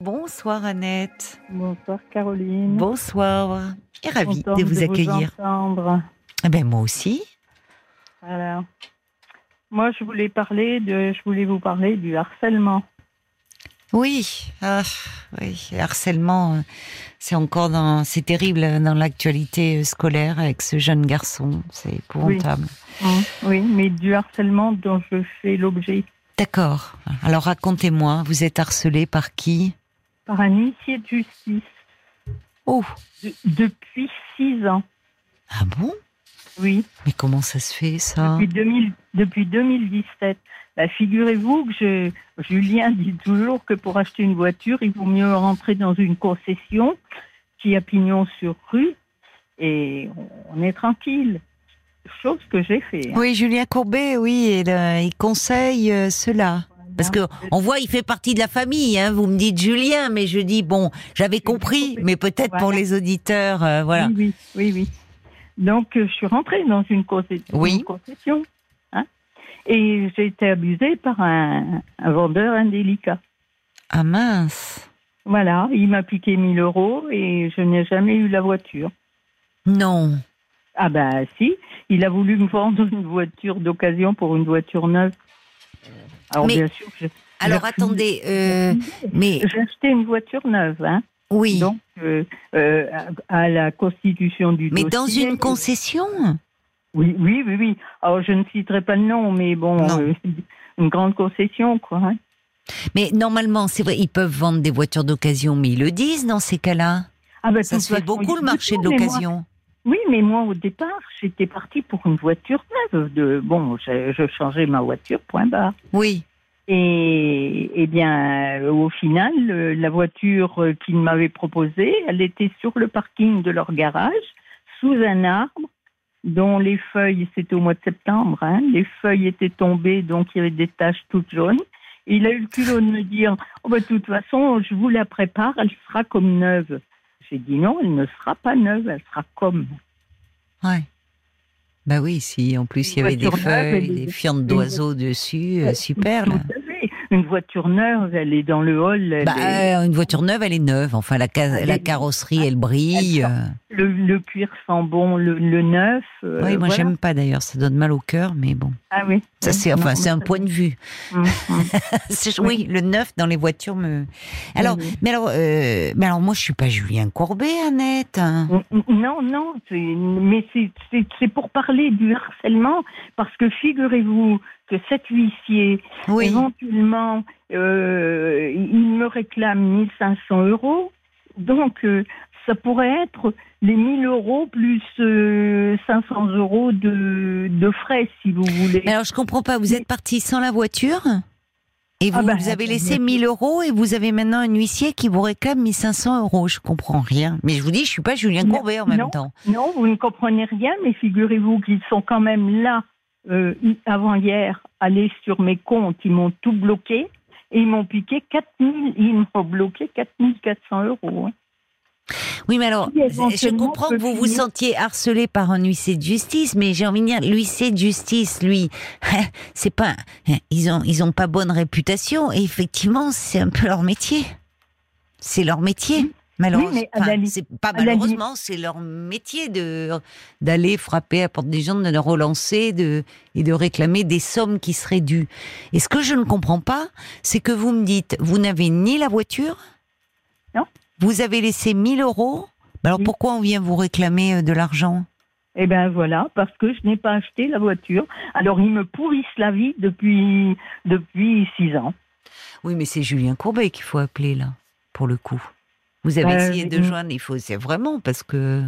Bonsoir Annette. Bonsoir Caroline. Bonsoir. Et ravie Contente de vous accueillir. Eh ben moi aussi. Voilà. Moi, je voulais parler de, je voulais vous parler du harcèlement. Oui, ah, oui, le harcèlement, c'est encore dans, c'est terrible dans l'actualité scolaire avec ce jeune garçon, c'est épouvantable. Oui, mais du harcèlement dont je fais l'objet D'accord. Alors racontez-moi, vous êtes harcelé par qui? Par un huissier de justice Oh, de- depuis six ans. ah bon? Oui, Mais comment ça se fait ça? Depuis, 2000 depuis 2017. Bah, Figurez-vous que je, Julien dit toujours que pour acheter une voiture, il vaut mieux rentrer dans une concession qui a pignon sur rue et on est tranquille. Chose que j'ai fait. hein. Oui, Julien Courbet, oui, il, euh, il conseille euh, cela. Parce que on voit, il fait partie de la famille. Hein. Vous me dites Julien, mais je dis bon, j'avais compris, mais peut-être pour les auditeurs, euh, voilà. Oui, oui, oui, oui. Donc, euh, je suis rentrée dans une, concession. Oui. une hein, et j'ai été abusée par un, un vendeur indélicat. Ah mince. Voilà, il m'a piqué 1000 euros et je n'ai jamais eu la voiture. Non. Ah ben si, il a voulu me vendre une voiture d'occasion pour une voiture neuve. Alors Mais- bien sûr, Alors attendez, euh, mais j'ai acheté une voiture neuve, hein. oui, Donc euh, euh, à, la constitution du mais dans une concession. Oui, oui, oui, oui. Alors, je ne citerai pas le nom, mais bon, euh, une grande concession, quoi. hein. Mais normalement, c'est vrai, ils peuvent vendre des voitures d'occasion, mais ils le disent dans ces cas-là. Ah, ben, Ça se fait beaucoup le marché de l'occasion. Oui, mais moi, au départ, j'étais partie pour une voiture neuve. De, bon, je, je changeais ma voiture, point barre. Oui. Et, eh bien, euh, au final, euh, la voiture euh, qu'ils m'avaient proposée, elle était sur le parking de leur garage, sous un arbre, dont les feuilles, c'était au mois de septembre, hein, les feuilles étaient tombées, donc il y avait des taches toutes jaunes. Et il a eu le culot de me dire, oh, bah, de toute façon, je vous la prépare, elle sera comme neuve. J'ai dit non, elle ne sera pas neuve, elle sera comme. Ouais. Bah oui, si en plus il y avait des feuilles, des fientes d'oiseaux dessus, euh, super là. Une voiture neuve, elle est dans le hall. elle Bah, est- euh, une voiture neuve, elle est neuve. Enfin, la, ca- carrosserie, elle brille. Elle euh. le, le cuir sent bon, le, le neuf. euh, oui, moi voilà. j'aime pas d'ailleurs. Ça donne mal au cœur, mais bon. Ah oui. Ça c'est enfin non, c'est un point de vue. Hum. C'est- oui, le neuf dans les voitures me. Alors, mais alors, euh, mais alors moi je suis pas Julien Courbet, Annette. hein. Non, non, c'est- mais c'est pour parler du harcèlement, parce que figurez-vous que cet huissier, Oui. éventuellement, euh, il me réclame 1500 euros, donc euh, ça pourrait être les 1000 euros plus euh, 500 euros de, de frais, si vous voulez. Mais alors je comprends pas. Vous êtes parti sans la voiture et vous, Ah bah, vous avez laissé mais- 1000 euros et vous avez maintenant un huissier qui vous réclame 1500 euros. Je comprends rien. Mais je vous dis, je suis pas Julien Non, Courbet en même non. temps. Non, vous ne comprenez rien, mais figurez-vous qu'ils sont quand même là, euh, avant-hier, allés sur mes comptes, ils m'ont tout bloqué et ils m'ont piqué 4000, ils m'ont bloqué 4400 euros. hein. Oui, mais alors, je comprends que vous vous sentiez harcelé par un huissier de justice, mais j'ai envie de dire, l'huissier de justice, lui, c'est pas, ils ont, ils ont pas bonne réputation, et effectivement, c'est un peu leur métier. C'est leur métier. Malheureusement, c'est pas à la malheureusement, c'est leur métier de d'aller frapper à la porte des gens, de les relancer, de et de réclamer des sommes qui seraient dues. Et ce que je ne comprends pas, c'est que vous me dites, vous n'avez ni la voiture, Non. vous avez laissé 1000 euros. Bah Alors Oui. pourquoi on vient vous réclamer euh, de l'argent? Eh bien voilà, parce que je n'ai pas acheté la voiture. Alors ils me pourrissent la vie depuis, depuis six ans. Oui, mais c'est Julien Courbet qu'il faut appeler là, pour le coup. Vous avez Euh, essayé de joindre, il faut, c'est vraiment parce que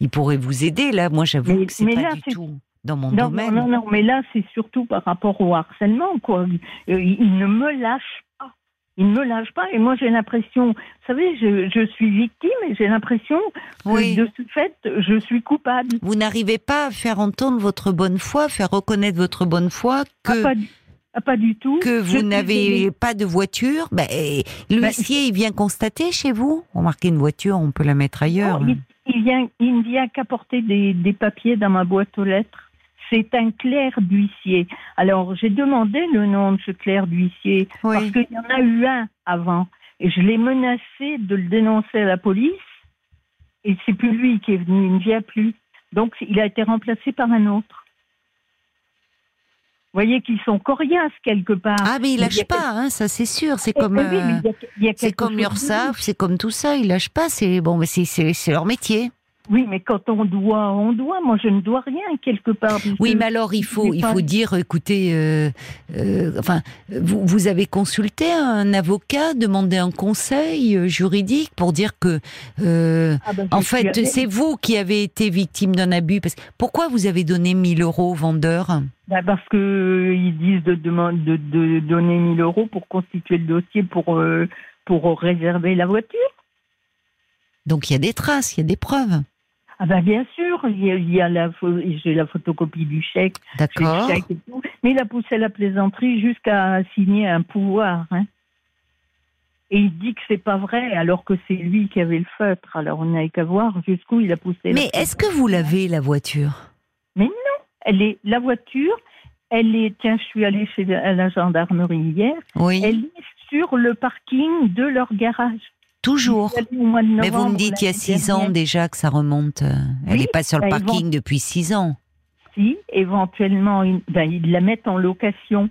il pourrait vous aider là. Moi, j'avoue que c'est pas là, du tout dans mon Non, domaine. non, non, non, mais là c'est surtout par rapport au harcèlement. Quoi. Euh, Il, ne me lâche pas. Il ne me lâche pas. Et moi j'ai l'impression, vous savez, je, je suis victime et j'ai l'impression que Oui. de ce fait, je suis coupable. Vous n'arrivez pas à faire entendre votre bonne foi, faire reconnaître votre bonne foi Ah, que pas, du, ah, pas du tout. que vous n'avez pas de voiture. Ben, et l'huissier, il vient constater chez vous. Remarquez une voiture, on peut la mettre ailleurs. Non, il, il vient, il ne vient qu'apporter des, des papiers dans ma boîte aux lettres. C'est un clerc d'huissier. Alors, j'ai demandé le nom de ce clerc d'huissier Oui. parce qu'il y en a eu un avant. Et je l'ai menacé de le dénoncer à la police. Et c'est plus lui qui est venu, il ne vient plus. Donc il a été remplacé par un autre. Vous voyez qu'ils sont coriaces quelque part. Ah, mais ils Il lâchent pas, hein, ça c'est sûr. C'est Eh, comme, eh oui, euh, c'est comme l'URSSAF, c'est comme tout ça. Ils lâchent pas. C'est bon, mais c'est- c'est c'est leur métier. Oui, mais quand on doit, on doit. Moi, je ne dois rien quelque part. Oui, mais alors il faut, j'ai il pas- faut dire, écoutez, euh, euh, enfin, vous, vous avez consulté un avocat, demandé un conseil euh, juridique pour dire que, euh, Ah ben, en fait, c'est vous qui avez été victime d'un abus. Parce, pourquoi vous avez donné 1000 euros au vendeur? Ben, parce que ils disent de, de, de donner 1000 euros pour constituer le dossier pour pour réserver la voiture. Donc il y a des traces, il y a des preuves. Ah ben bien sûr, il y a, il y a la j'ai la photocopie du chèque, D'accord. le chèque et tout. Mais il a poussé la plaisanterie jusqu'à signer un pouvoir. hein. Et il dit que c'est pas vrai, alors que c'est lui qui avait le feutre. Alors on n'avait qu'à voir jusqu'où il a poussé. la Mais est-ce que vous l'avez la voiture? Elle est la voiture. Elle est. Tiens, je suis allée chez la, à la gendarmerie hier. Oui, Elle est sur le parking de leur garage. Toujours. Mais vous me dites il y a six ans déjà que ça remonte. euh, Elle n'est pas sur le bah, parking depuis six ans. Si, éventuellement, ils, ben, ils la mettent en location.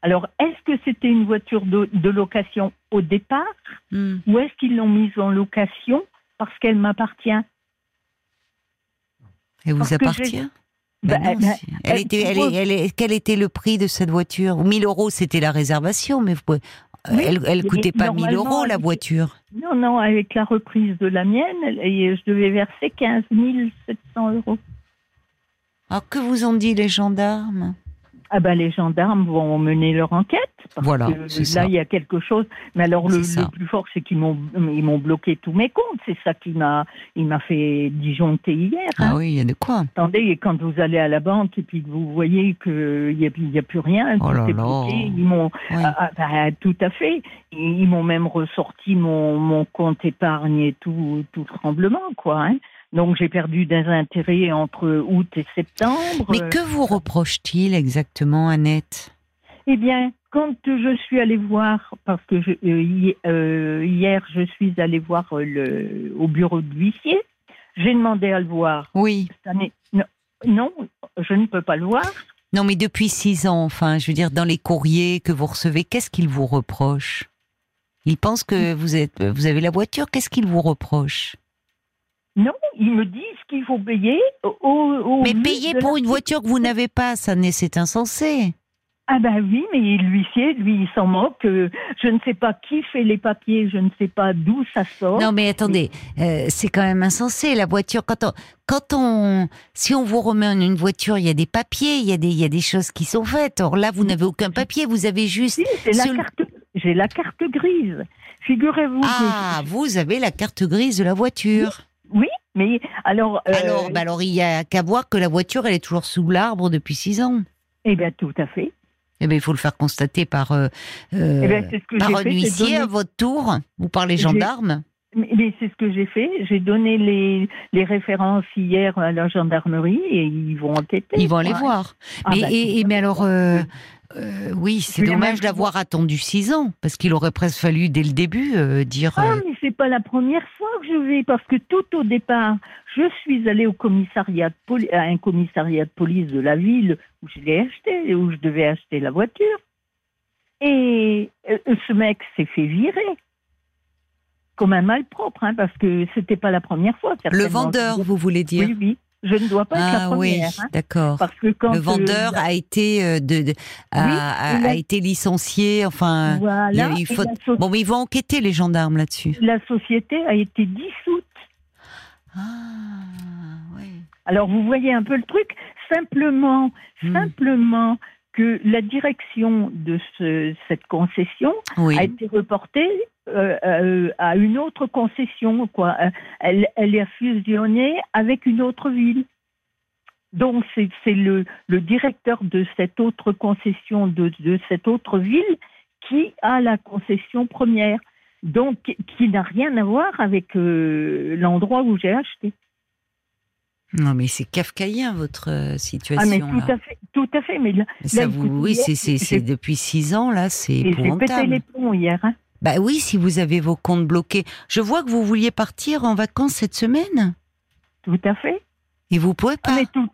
Alors, est-ce que c'était une voiture de, de location au départ Hmm. ou est-ce qu'ils l'ont mise en location parce qu'elle m'appartient? Elle vous appartient? Ben non, ben, si. elle était, elle est- quel était le prix de cette voiture? 1000 euros, c'était la réservation, mais vous pouvez- Oui, elle, elle coûtait pas 1000 normalement, euros la voiture. Non, non, avec la reprise de la mienne, et je devais verser 15 700 euros. Alors que vous ont dit les gendarmes? Ah ben, les gendarmes vont mener leur enquête. Parce Voilà, que là, ça. il y a quelque chose. Mais alors, le, plus fort, c'est qu'ils m'ont, ils m'ont bloqué tous mes comptes. C'est ça qui m'a, il m'a fait disjoncter hier. hein. Ah oui, il y a de quoi. Attendez, et quand vous allez à la banque et puis que vous voyez qu'il n'y a, il y a plus rien, Oh tout là est là. bloqué, ils m'ont, Oui. ah, ah, bah, tout à fait. Ils, ils m'ont même ressorti mon, mon compte épargne et tout, tout tremblement, quoi. hein. Donc j'ai perdu des intérêts entre août et septembre. Mais que vous reproche-t-il exactement, Annette? Eh bien, quand je suis allée voir, parce que je- euh, euh, hier je suis allée voir euh, le, au bureau de l'huissier, j'ai demandé à le voir. Oui. N'est- non, non, je ne peux pas le voir. Non, mais depuis six ans, enfin, je veux dire, dans les courriers que vous recevez, qu'est-ce qu'il vous reproche? Il pense que vous êtes, vous avez la voiture. Qu'est-ce qu'il vous reproche? Non, ils me disent qu'il faut payer au, au Mais payer pour la- une voiture que vous n'avez pas, ça n'est, c'est insensé. Ah ben oui, mais l'huissier, lui, il s'en moque. Je ne sais pas qui fait les papiers, je ne sais pas d'où ça sort. Non, mais attendez, euh, c'est quand même insensé. La voiture, quand on, quand on, si on vous remet en une voiture, il y a des papiers, il y a des, il y a des choses qui sont faites. Or là, vous n'avez aucun papier, vous avez juste. Si, la carte, j'ai la carte grise. Figurez-vous Ah, que... vous avez la carte grise de la voiture. Oui, mais alors... euh, Alors, bah alors, il y a qu'à voir que la voiture, elle est toujours sous l'arbre depuis six ans. Eh bien, tout à fait. Eh bien, il faut le faire constater par, euh, euh, Eh par un fait, huissier à votre tour ou par les gendarmes. Mais, c'est ce que j'ai fait. J'ai donné les, les références hier à la gendarmerie et ils vont enquêter. Ils vont aller voir. Ah mais, bah, et, et- mais alors, euh, euh, oui, c'est dommage d'avoir attendu six ans, parce qu'il aurait presque fallu dès le début euh, dire. Ah, euh, mais c'est pas la première fois que je vais, parce que tout au départ, je suis allée au commissariat de poli- à un commissariat de police de la ville où je l'ai acheté, où je devais acheter la voiture. Et euh, ce mec s'est fait virer. Comme un malpropre, hein, parce que c'était pas la première fois. le vendeur, vous voulez dire Oui, oui. Je ne dois pas être la Ah oui, première. hein, d'accord. parce que quand Le vendeur la- a été euh, de, de- a, Oui, a- il a- a été lincié. Enfin, voilà, il faut- la, so- bon, mais ils vont enquêter les gendarmes là-dessus. la société a été dissoute. Ah, oui. Alors vous voyez un peu le truc? Simplement, Hmm. simplement que la direction de ce- cette concession Oui. a été reportée euh, euh, à une autre concession. Quoi. Elle, elle est fusionnée avec une autre ville. Donc c'est le, le directeur de cette autre concession, de, de cette autre ville, qui a la concession première. Donc qui- qui n'a rien à voir avec euh, l'endroit où j'ai acheté. Non, mais c'est kafkaïen votre euh, situation. Ah mais là. tout à fait, tout à fait. Mais là, ça là, vous, oui, c'est depuis six ans là, c'est j'ai pété les plombs hier. hein. Bah oui, si vous avez vos comptes bloqués. Je vois que vous vouliez partir en vacances cette semaine. Tout à fait. Et vous pouvez pas. Mais tout,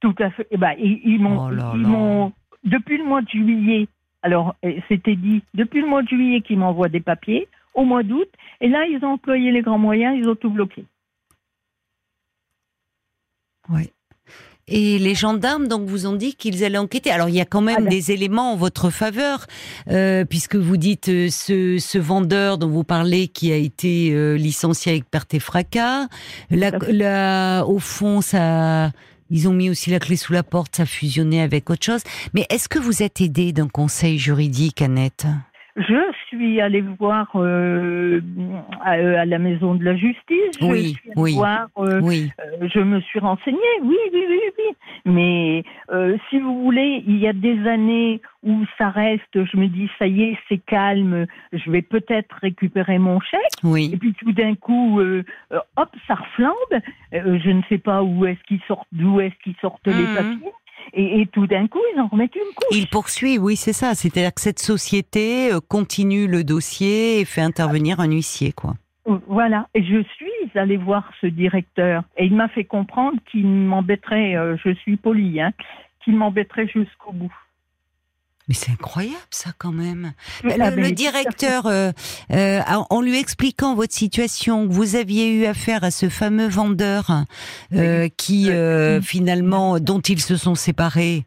tout à fait. Eh ben, ils, ils m'ont, Oh depuis le mois de juillet. Alors, euh, c'était dit depuis le mois de juillet qu'ils m'envoient des papiers. Au mois d'août, et là, ils ont employé les grands moyens, ils ont tout bloqué. Ouais. Et les gendarmes donc vous ont dit qu'ils allaient enquêter. Alors il y a quand même Ah ben. des éléments en votre faveur, euh, puisque vous dites euh, ce, ce vendeur dont vous parlez qui a été euh, licencié avec perte et fracas. La, la- au fond, ça, ils ont mis aussi la clé sous la porte, ça a fusionné avec autre chose. Mais est-ce que vous êtes aidé d'un conseil juridique, Annette? Je suis allée voir euh, à, à la maison de la justice. Je Oui, suis allée oui. voir, euh, Oui. euh, je me suis renseignée. Oui, oui, oui, oui. Mais euh, si vous voulez, il y a des années où ça reste. Je me dis, ça y est, c'est calme. Je vais peut-être récupérer mon chèque. Et Oui. puis tout d'un coup, euh, euh, hop, ça reflambe. Euh, je ne sais pas où est-ce qu'ils sortent, d'où est-ce qu'ils sortent les Mhm. papiers. Et, et tout d'un coup, ils en remettent une couche. Il poursuit, oui, c'est ça. C'est-à-dire que cette société euh, continue le dossier et fait intervenir un huissier, quoi. Euh, Voilà, et je suis allée voir ce directeur et il m'a fait comprendre qu'il m'embêterait, euh, je suis polie, hein, qu'il m'embêterait jusqu'au bout. Mais c'est incroyable, ça, quand même. Ah, Le, mais fait. directeur, euh, euh, en- lui expliquant votre situation, que vous aviez eu affaire à ce fameux vendeur euh, qui finalement, dont ils se sont séparés,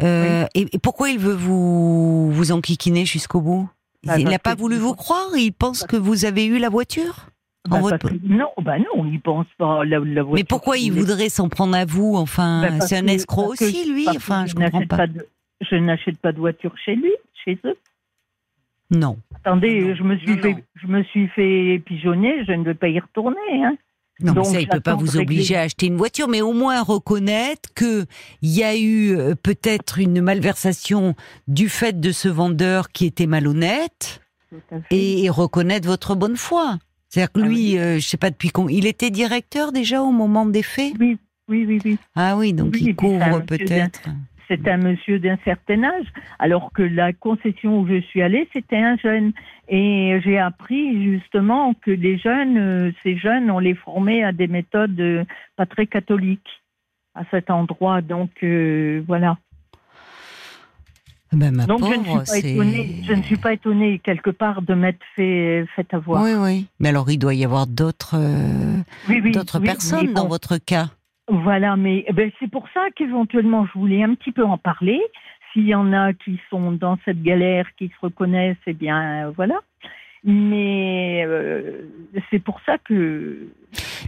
et, et pourquoi il veut vous vous enquiquiner jusqu'au bout? Bah, Il n'a pas voulu vous croire? Il pense que vous avez eu la voiture? Bah, votre- que- non, bah non, il pense pas. La, la Mais voiture pourquoi il voudrait s'en prendre à vous? Enfin, Bah, c'est un escroc aussi, lui. Enfin, je comprends n'achète pas. de- je n'achète pas de voiture chez lui, chez eux. Non. Attendez, Non, je me suis non, fait, non. je me suis fait pigeonner, je ne vais pas y retourner. Hein. Non, mais ça, il peut pas vous obliger à acheter une voiture, mais au moins reconnaître que il y a eu euh, peut-être une malversation du fait de ce vendeur qui était malhonnête et, et reconnaître votre bonne foi. C'est-à-dire que Ah lui, euh, je sais pas depuis quand, il était directeur déjà au moment des faits? Oui, oui, oui, oui. Ah oui, donc Oui, il couvre peut-être. C'est un monsieur d'un certain âge, alors que la concession où je suis allée, c'était un jeune. Et j'ai appris justement que les jeunes, euh, ces jeunes, on les formait à des méthodes euh, pas très catholiques à cet endroit. Donc euh, voilà. Ben, ma Donc je ne suis pas étonnée. Je ne suis pas étonnée quelque part de m'être fait fait avoir. Oui, oui. Mais alors, il doit y avoir d'autres euh, Oui, oui, d'autres oui, personnes dans votre cas. Voilà, mais eh ben, c'est pour ça qu'éventuellement je voulais un petit peu en parler. S'il y en a qui sont dans cette galère, qui se reconnaissent, eh bien euh, voilà. Mais euh, c'est pour ça que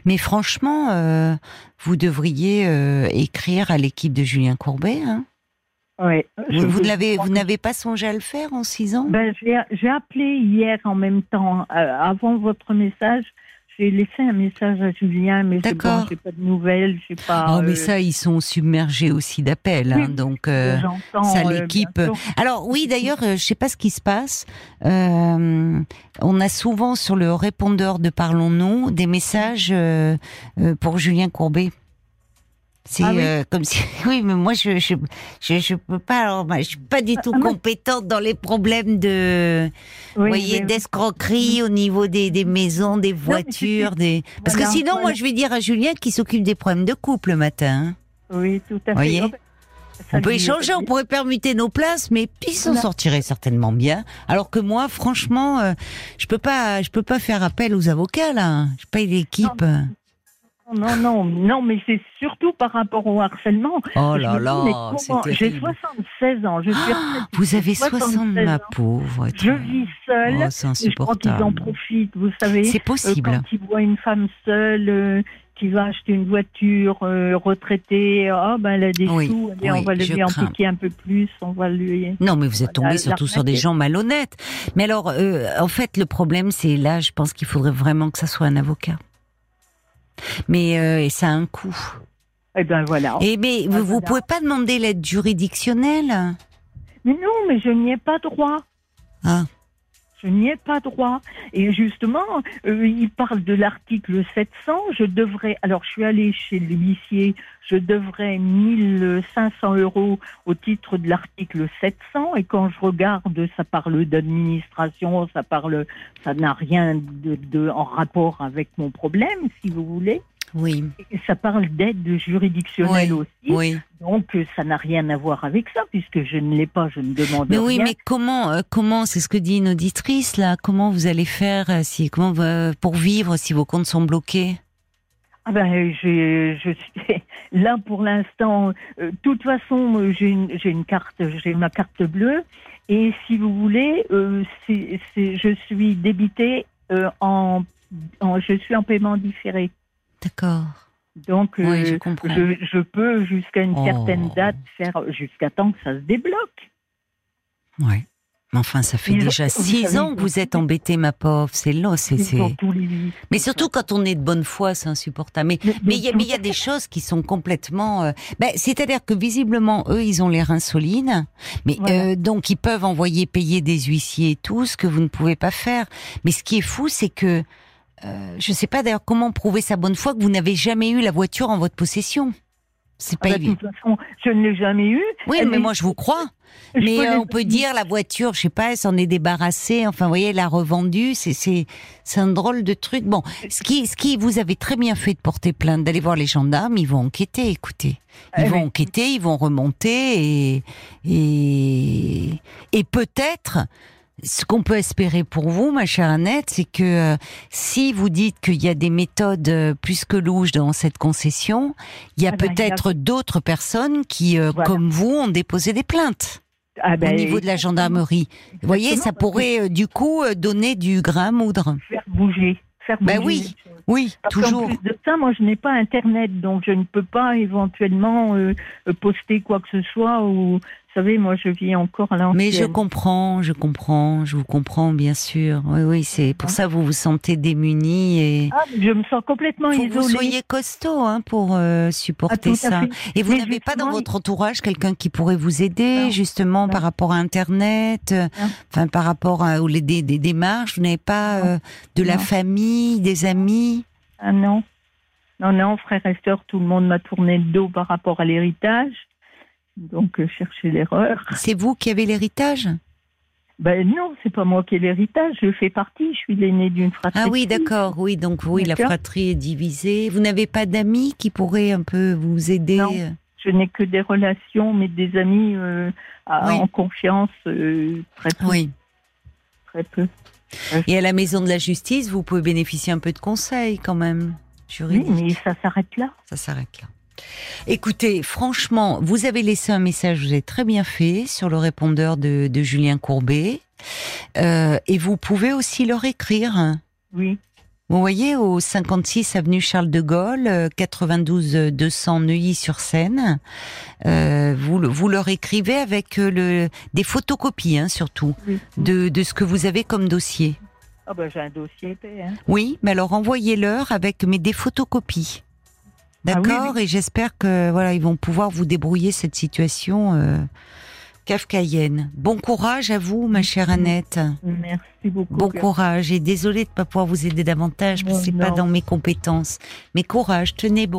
Mais franchement, euh, vous devriez euh, écrire à l'équipe de Julien Courbet. Hein ouais. vous n'avez, vous n'avez pas songé à le faire en six ans? Ben, j'ai appelé hier en même temps, avant votre message. J'ai laissé un message à Julien, mais D'accord. bon, j'ai pas de nouvelles, j'ai pas. Oh, mais euh, ça, ils sont submergés aussi d'appels. hein, oui, donc, euh, ça, euh, l'équipe- alors oui, d'ailleurs, je sais pas ce qui se passe. On a souvent sur le répondeur de Parlons-nous des messages pour Julien Courbet. C'est Ah oui. euh, comme si oui, mais moi je je je, je peux pas. Alors, je suis pas du tout Ah, compétente dans les problèmes de Oui, vous voyez, d'escroquerie au niveau des, des maisons, des voitures, des. Parce Voilà, que sinon, moi, je vais dire à Julien qui s'occupe des problèmes de couple le matin. hein. Oui, tout à fait. Voyez? Oh, ben, On peut échanger, on pourrait permuter nos places, mais puis s'en sortirait certainement bien. Alors que moi, franchement, euh, je peux pas, je peux pas faire appel aux avocats là. Je paye l'équipe. Non, non, non, mais c'est surtout par rapport au harcèlement. Oh là là, J'ai terrible. 76 ans, je suis Ah, Vous avez 60, ma pauvre. Je vis seule. Oh, c'est et je crois qu'ils en insupportable. profitent, vous savez. C'est Euh, possible. quand ils voient une femme seule euh, qui va acheter une voiture euh, retraitée, ah ben elle a des Oui, sous, allez, oui, on va lui en crains. piquer un peu plus, on va lui. Non, mais vous êtes tombé surtout sur des gens malhonnêtes. Mais alors, euh, en fait, le problème, c'est là, je pense qu'il faudrait vraiment que ça soit un avocat. Mais euh, et ça a un coût. Eh ben voilà. Et mais vous, vous voilà. pouvez pas demander l'aide juridictionnelle? Mais non, mais je n'y ai pas droit. Ah, Je n'y ai pas droit. Et justement, euh, il parle de l'article 700. Je devrais, alors je suis allée chez l'huissier, je devrais 1500 euros au titre de l'article 700. Et quand je regarde, ça parle d'administration, ça parle, ça n'a rien de, de, en rapport avec mon problème, si vous voulez. Oui. Ça parle d'aide juridictionnelle aussi. Oui. Donc euh, ça n'a rien à voir avec ça puisque je ne l'ai pas, je ne demande Mais rien. oui, mais comment, euh, comment, c'est ce que dit une auditrice là. Comment vous allez faire euh, si, comment euh, pour vivre si vos comptes sont bloqués? Ah ben, je, je suis là pour l'instant. euh, De toute façon, j'ai une, carte, j'ai ma carte bleue. Et si vous voulez, je suis débitée en, en, je suis en paiement différé. D'accord. Donc, Oui, euh, je je, je peux jusqu'à une Oh. certaine date faire, jusqu'à temps que ça se débloque. Ouais. Mais enfin, ça fait Ils- déjà six ans que vous êtes embêtée, ma pauvre. C'est long, c'est. Mais surtout quand on est de bonne foi, c'est insupportable. Mais Mais- mais il y, a- mais il y a des choses qui sont complètement. euh, ben, c'est-à-dire que visiblement eux, ils ont les reins solides, mais Voilà. euh, donc ils peuvent envoyer payer des huissiers et tout, ce que vous ne pouvez pas faire. Mais ce qui est fou, c'est que euh, je sais pas d'ailleurs comment prouver sa bonne foi que vous n'avez jamais eu la voiture en votre possession. C'est Ah pas bah, de évident. toute façon, je ne l'ai jamais eu. Oui, mais moi je vous crois. je Mais euh, on peut dire la voiture, je sais pas, elle s'en est débarrassée. Enfin, vous voyez, elle l'a revendue. C'est c'est c'est un drôle de truc. Bon, ce qui ce qui vous avez très bien fait de porter plainte, d'aller voir les gendarmes. Ils vont enquêter. Écoutez, ils Eh vont oui. enquêter, ils vont remonter et et et peut-être. Ce qu'on peut espérer pour vous, ma chère Annette, c'est que euh, si vous dites qu'il y a des méthodes euh, plus que louches dans cette concession, il y a Ah ben, peut-être d'autres personnes qui, euh, Voilà. comme vous, ont déposé des plaintes Ah ben, au niveau de la gendarmerie. Vous voyez, ça pourrait du coup donner du grain à moudre. Faire bouger. Faire Ben bouger oui, choses. Oui, Parce qu'en toujours. plus de ça, moi, je n'ai pas Internet, donc je ne peux pas éventuellement poster quoi que ce soit. Ou, savez, moi, je vis encore à l'ancienne. Mais je comprends, je comprends, je vous comprends bien sûr. Oui, oui, c'est pour ça que vous vous sentez démunis et Ah, je me sens complètement faut que vous isolée. soyez costaud hein, pour euh, Ah, supporter ça. Et vous n'avez pas dans votre entourage quelqu'un qui pourrait vous aider Non. justement Non. par rapport à Internet, euh, enfin par rapport à ou les, des, des démarches. Vous n'avez pas euh, de la famille, des amis? Ah non. Non, non, frère et sœur, tout le monde m'a tourné le dos par rapport à l'héritage. Donc, euh, chercher l'erreur. C'est vous qui avez l'héritage? Ben non, c'est pas moi qui ai l'héritage. Je fais partie. Je suis l'aîné d'une fratrie. Ah oui, d'accord. Oui, donc oui, la fratrie est divisée. Vous n'avez pas d'amis qui pourraient un peu vous aider? Non. Je n'ai que des relations, mais des amis euh, à- Oui. en confiance, euh, très peu. Oui. Très peu. Et à la maison de la justice, vous pouvez bénéficier un peu de conseils quand même Oui, juridiques. mais ça s'arrête là. Ça s'arrête là. Écoutez, franchement, vous avez laissé un message, vous avez très bien fait sur le répondeur de, de Julien Courbet, Euh, et vous pouvez aussi leur écrire. Oui. Vous voyez, au 56 avenue Charles de Gaulle, euh, 92 200 Neuilly-sur-Seine, euh, vous, vous leur écrivez avec euh, le, des photocopies, hein, surtout, oui. de, de ce que vous avez comme dossier. Ah ben j'ai un dossier épais. Hein. Oui, mais alors envoyez-leur avec mais des photocopies. Ah oui, D'accord Et j'espère que voilà, ils vont pouvoir vous débrouiller cette situation euh, kafkaïenne. Bon courage à vous, ma chère Annette. Merci beaucoup. Bon courage et désolée de ne pas pouvoir vous aider davantage parce que c'est pas dans mes compétences. Mais courage, tenez bon.